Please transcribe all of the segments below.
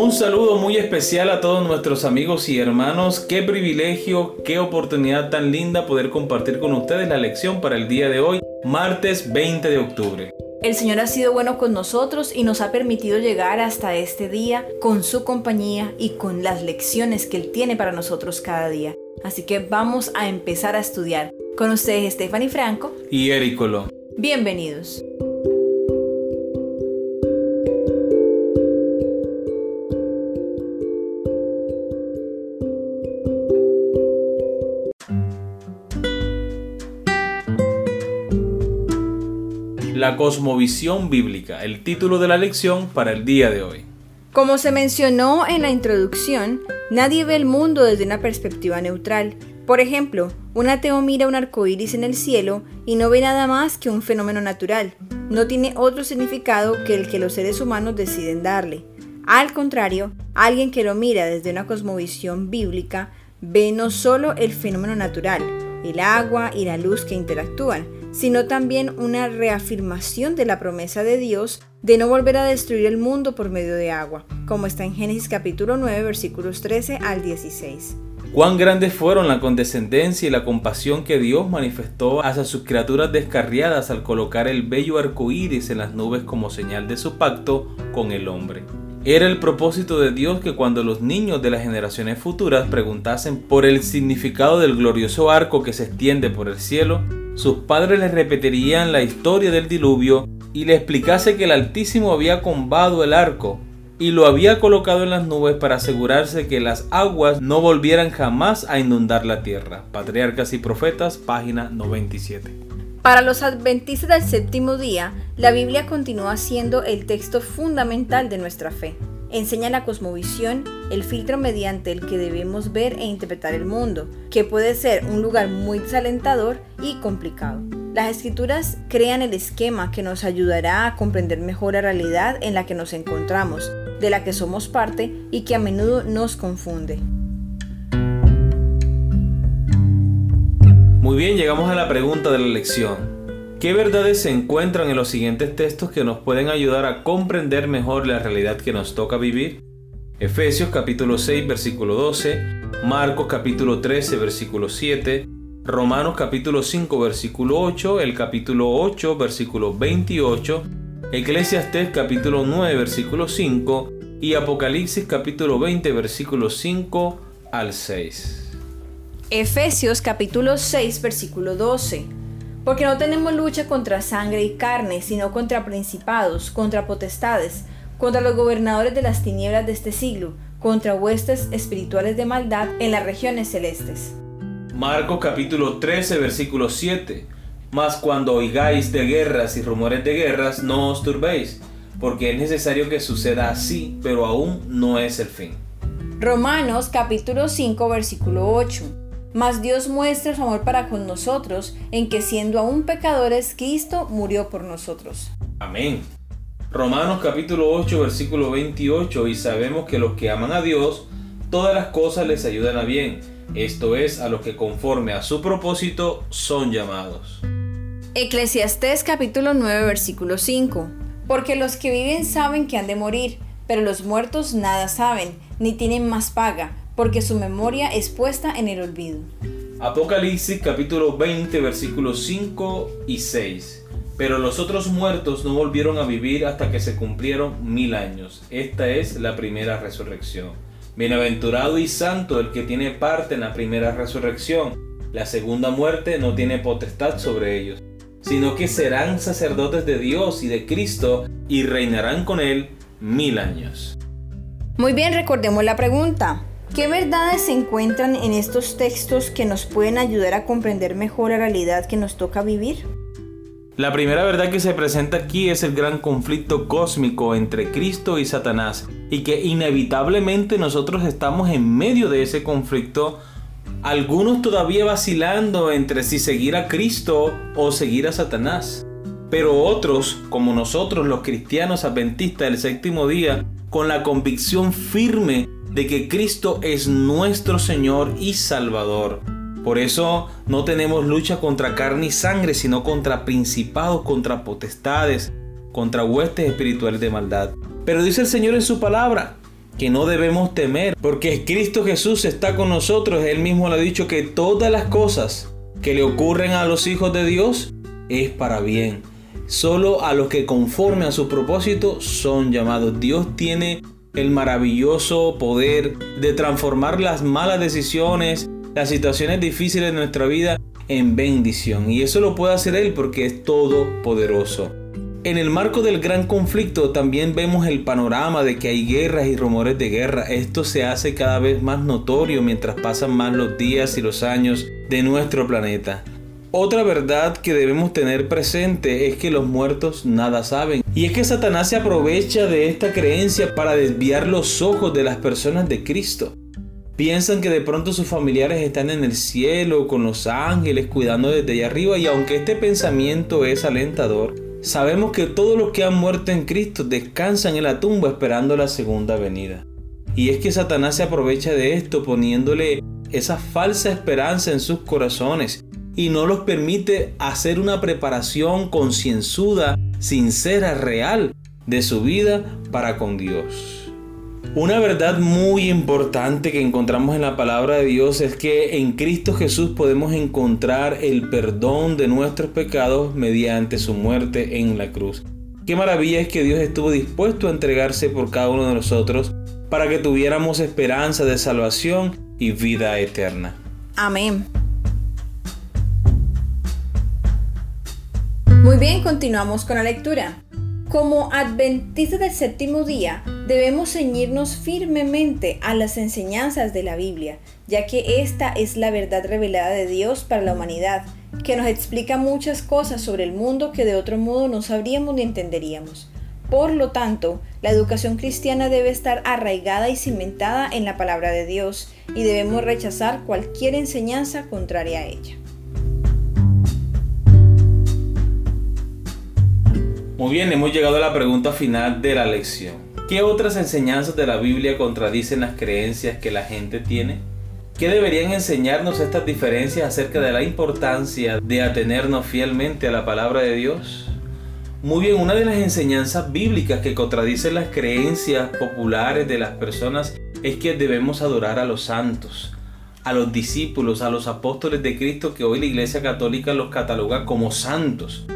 Un saludo muy especial a todos nuestros amigos y hermanos. Qué privilegio, qué oportunidad tan linda poder compartir con ustedes la lección para el día de hoy, martes 20 de octubre. El Señor ha sido bueno con nosotros y nos ha permitido llegar hasta este día con su compañía y con las lecciones que Él tiene para nosotros cada día. Así que vamos a empezar a estudiar. Con ustedes Stephanie Franco y Ericolo. Bienvenidos. La cosmovisión bíblica, el título de la lección para el día de hoy. Como se mencionó en la introducción, nadie ve el mundo desde una perspectiva neutral. Por ejemplo, un ateo mira un arco iris en el cielo y no ve nada más que un fenómeno natural. No tiene otro significado que el que los seres humanos deciden darle. Al contrario, alguien que lo mira desde una cosmovisión bíblica ve no solo el fenómeno natural, el agua y la luz que interactúan, sino también una reafirmación de la promesa de Dios de no volver a destruir el mundo por medio de agua, como está en Génesis capítulo 9 versículos 13 al 16. Cuán grandes fueron la condescendencia y la compasión que Dios manifestó hacia sus criaturas descarriadas al colocar el bello arco iris en las nubes como señal de su pacto con el hombre. Era el propósito de Dios que cuando los niños de las generaciones futuras preguntasen por el significado del glorioso arco que se extiende por el cielo, sus padres les repetirían la historia del diluvio y le explicase que el Altísimo había combado el arco y lo había colocado en las nubes para asegurarse que las aguas no volvieran jamás a inundar la tierra. Patriarcas y Profetas, página 97. Para los adventistas del séptimo día, la Biblia continúa siendo el texto fundamental de nuestra fe. Enseña la cosmovisión, el filtro mediante el que debemos ver e interpretar el mundo, que puede ser un lugar muy desalentador y complicado. Las escrituras crean el esquema que nos ayudará a comprender mejor la realidad en la que nos encontramos, de la que somos parte y que a menudo nos confunde. Muy bien, llegamos a la pregunta de la lección. ¿Qué verdades se encuentran en los siguientes textos que nos pueden ayudar a comprender mejor la realidad que nos toca vivir? Efesios capítulo 6 versículo 12, Marcos capítulo 13 versículo 7, Romanos capítulo 5 versículo 8, el capítulo 8 versículo 28, Eclesiastes capítulo 9 versículo 5 y Apocalipsis capítulo 20 versículo 5 al 6. Efesios capítulo 6 versículo 12 porque no tenemos lucha contra sangre y carne, sino contra principados, contra potestades, contra los gobernadores de las tinieblas de este siglo, contra huestes espirituales de maldad en las regiones celestes. Marcos capítulo 13, versículo 7. Mas cuando oigáis de guerras y rumores de guerras, no os turbéis, porque es necesario que suceda así, pero aún no es el fin. Romanos capítulo 5, versículo 8. Mas Dios muestra su amor para con nosotros en que siendo aún pecadores, Cristo murió por nosotros. Amén. Romanos capítulo 8 versículo 28 y sabemos que los que aman a Dios, todas las cosas les ayudan a bien, esto es, a los que conforme a su propósito son llamados. Eclesiastés capítulo 9 versículo 5 Porque los que viven saben que han de morir, pero los muertos nada saben, ni tienen más paga porque su memoria es puesta en el olvido. Apocalipsis capítulo 20 versículos 5 y 6. Pero los otros muertos no volvieron a vivir hasta que se cumplieron mil años. Esta es la primera resurrección. Bienaventurado y santo el que tiene parte en la primera resurrección. La segunda muerte no tiene potestad sobre ellos, sino que serán sacerdotes de Dios y de Cristo y reinarán con él mil años. Muy bien, recordemos la pregunta. ¿Qué verdades se encuentran en estos textos que nos pueden ayudar a comprender mejor la realidad que nos toca vivir? La primera verdad que se presenta aquí es el gran conflicto cósmico entre Cristo y Satanás y que inevitablemente nosotros estamos en medio de ese conflicto, algunos todavía vacilando entre si seguir a Cristo o seguir a Satanás. Pero otros, como nosotros los cristianos adventistas del séptimo día, con la convicción firme de que Cristo es nuestro Señor y Salvador. Por eso no tenemos lucha contra carne y sangre, sino contra principados, contra potestades, contra huestes espirituales de maldad. Pero dice el Señor en su palabra que no debemos temer, porque Cristo Jesús está con nosotros. Él mismo le ha dicho que todas las cosas que le ocurren a los hijos de Dios es para bien. Solo a los que conforme a su propósito son llamados. Dios tiene el maravilloso poder de transformar las malas decisiones, las situaciones difíciles de nuestra vida en bendición. Y eso lo puede hacer Él porque es todopoderoso. En el marco del gran conflicto también vemos el panorama de que hay guerras y rumores de guerra. Esto se hace cada vez más notorio mientras pasan más los días y los años de nuestro planeta. Otra verdad que debemos tener presente es que los muertos nada saben. Y es que Satanás se aprovecha de esta creencia para desviar los ojos de las personas de Cristo. Piensan que de pronto sus familiares están en el cielo con los ángeles cuidando desde allá arriba y aunque este pensamiento es alentador, sabemos que todos los que han muerto en Cristo descansan en la tumba esperando la segunda venida. Y es que Satanás se aprovecha de esto poniéndole esa falsa esperanza en sus corazones y no los permite hacer una preparación concienzuda, sincera, real de su vida para con Dios. Una verdad muy importante que encontramos en la palabra de Dios es que en Cristo Jesús podemos encontrar el perdón de nuestros pecados mediante su muerte en la cruz. Qué maravilla es que Dios estuvo dispuesto a entregarse por cada uno de nosotros para que tuviéramos esperanza de salvación y vida eterna. Amén. Muy bien, continuamos con la lectura. Como adventistas del séptimo día, debemos ceñirnos firmemente a las enseñanzas de la Biblia, ya que esta es la verdad revelada de Dios para la humanidad, que nos explica muchas cosas sobre el mundo que de otro modo no sabríamos ni entenderíamos. Por lo tanto, la educación cristiana debe estar arraigada y cimentada en la palabra de Dios y debemos rechazar cualquier enseñanza contraria a ella. Muy bien, hemos llegado a la pregunta final de la lección. ¿Qué otras enseñanzas de la Biblia contradicen las creencias que la gente tiene? ¿Qué deberían enseñarnos estas diferencias acerca de la importancia de atenernos fielmente a la palabra de Dios? Muy bien, una de las enseñanzas bíblicas que contradicen las creencias populares de las personas es que debemos adorar a los santos, a los discípulos, a los apóstoles de Cristo que hoy la Iglesia Católica los cataloga como santos.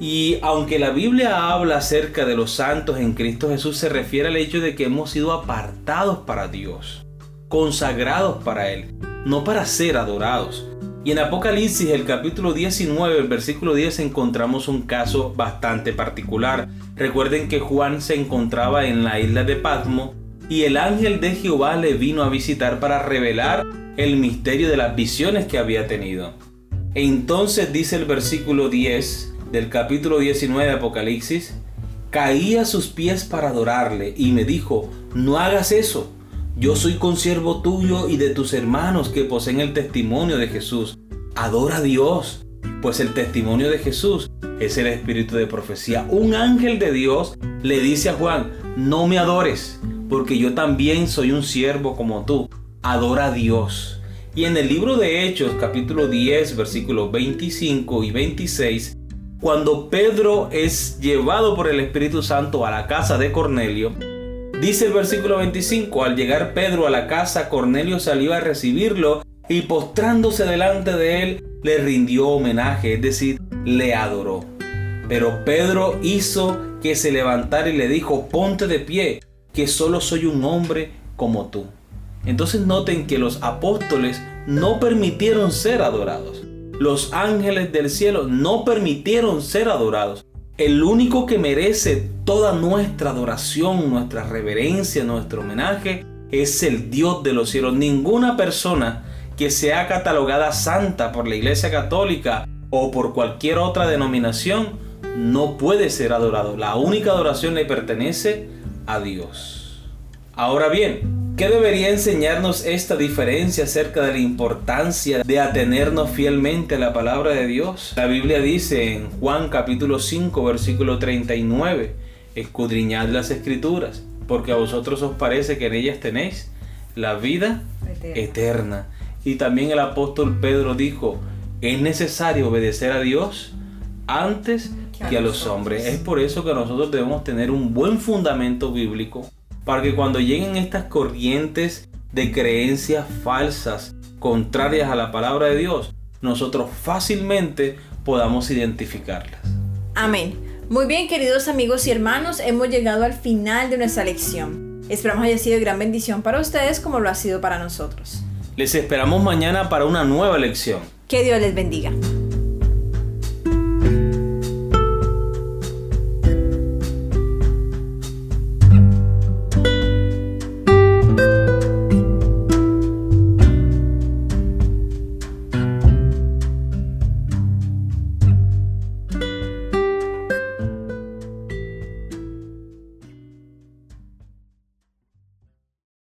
Y aunque la Biblia habla acerca de los santos en Cristo Jesús, se refiere al hecho de que hemos sido apartados para Dios, consagrados para Él, no para ser adorados. Y en Apocalipsis, el capítulo 19, el versículo 10, encontramos un caso bastante particular. Recuerden que Juan se encontraba en la isla de Patmo y el ángel de Jehová le vino a visitar para revelar el misterio de las visiones que había tenido. entonces dice el versículo 10, del capítulo 19 de Apocalipsis, caí a sus pies para adorarle y me dijo, no hagas eso, yo soy consiervo tuyo y de tus hermanos que poseen el testimonio de Jesús. Adora a Dios, pues el testimonio de Jesús es el espíritu de profecía. Un ángel de Dios le dice a Juan, no me adores, porque yo también soy un siervo como tú. Adora a Dios. Y en el libro de Hechos, capítulo 10, versículos 25 y 26, cuando Pedro es llevado por el Espíritu Santo a la casa de Cornelio, dice el versículo 25, al llegar Pedro a la casa, Cornelio salió a recibirlo y postrándose delante de él, le rindió homenaje, es decir, le adoró. Pero Pedro hizo que se levantara y le dijo, ponte de pie, que solo soy un hombre como tú. Entonces noten que los apóstoles no permitieron ser adorados los ángeles del cielo no permitieron ser adorados. El único que merece toda nuestra adoración, nuestra reverencia, nuestro homenaje, es el Dios de los cielos. Ninguna persona que sea catalogada santa por la Iglesia Católica o por cualquier otra denominación no puede ser adorado. La única adoración le pertenece a Dios. Ahora bien, ¿Qué debería enseñarnos esta diferencia acerca de la importancia de atenernos fielmente a la palabra de Dios? La Biblia dice en Juan capítulo 5 versículo 39, escudriñad las escrituras, porque a vosotros os parece que en ellas tenéis la vida eterna. Y también el apóstol Pedro dijo, es necesario obedecer a Dios antes que a los hombres. Es por eso que nosotros debemos tener un buen fundamento bíblico para que cuando lleguen estas corrientes de creencias falsas contrarias a la palabra de Dios, nosotros fácilmente podamos identificarlas. Amén. Muy bien, queridos amigos y hermanos, hemos llegado al final de nuestra lección. Esperamos haya sido de gran bendición para ustedes como lo ha sido para nosotros. Les esperamos mañana para una nueva lección. Que Dios les bendiga.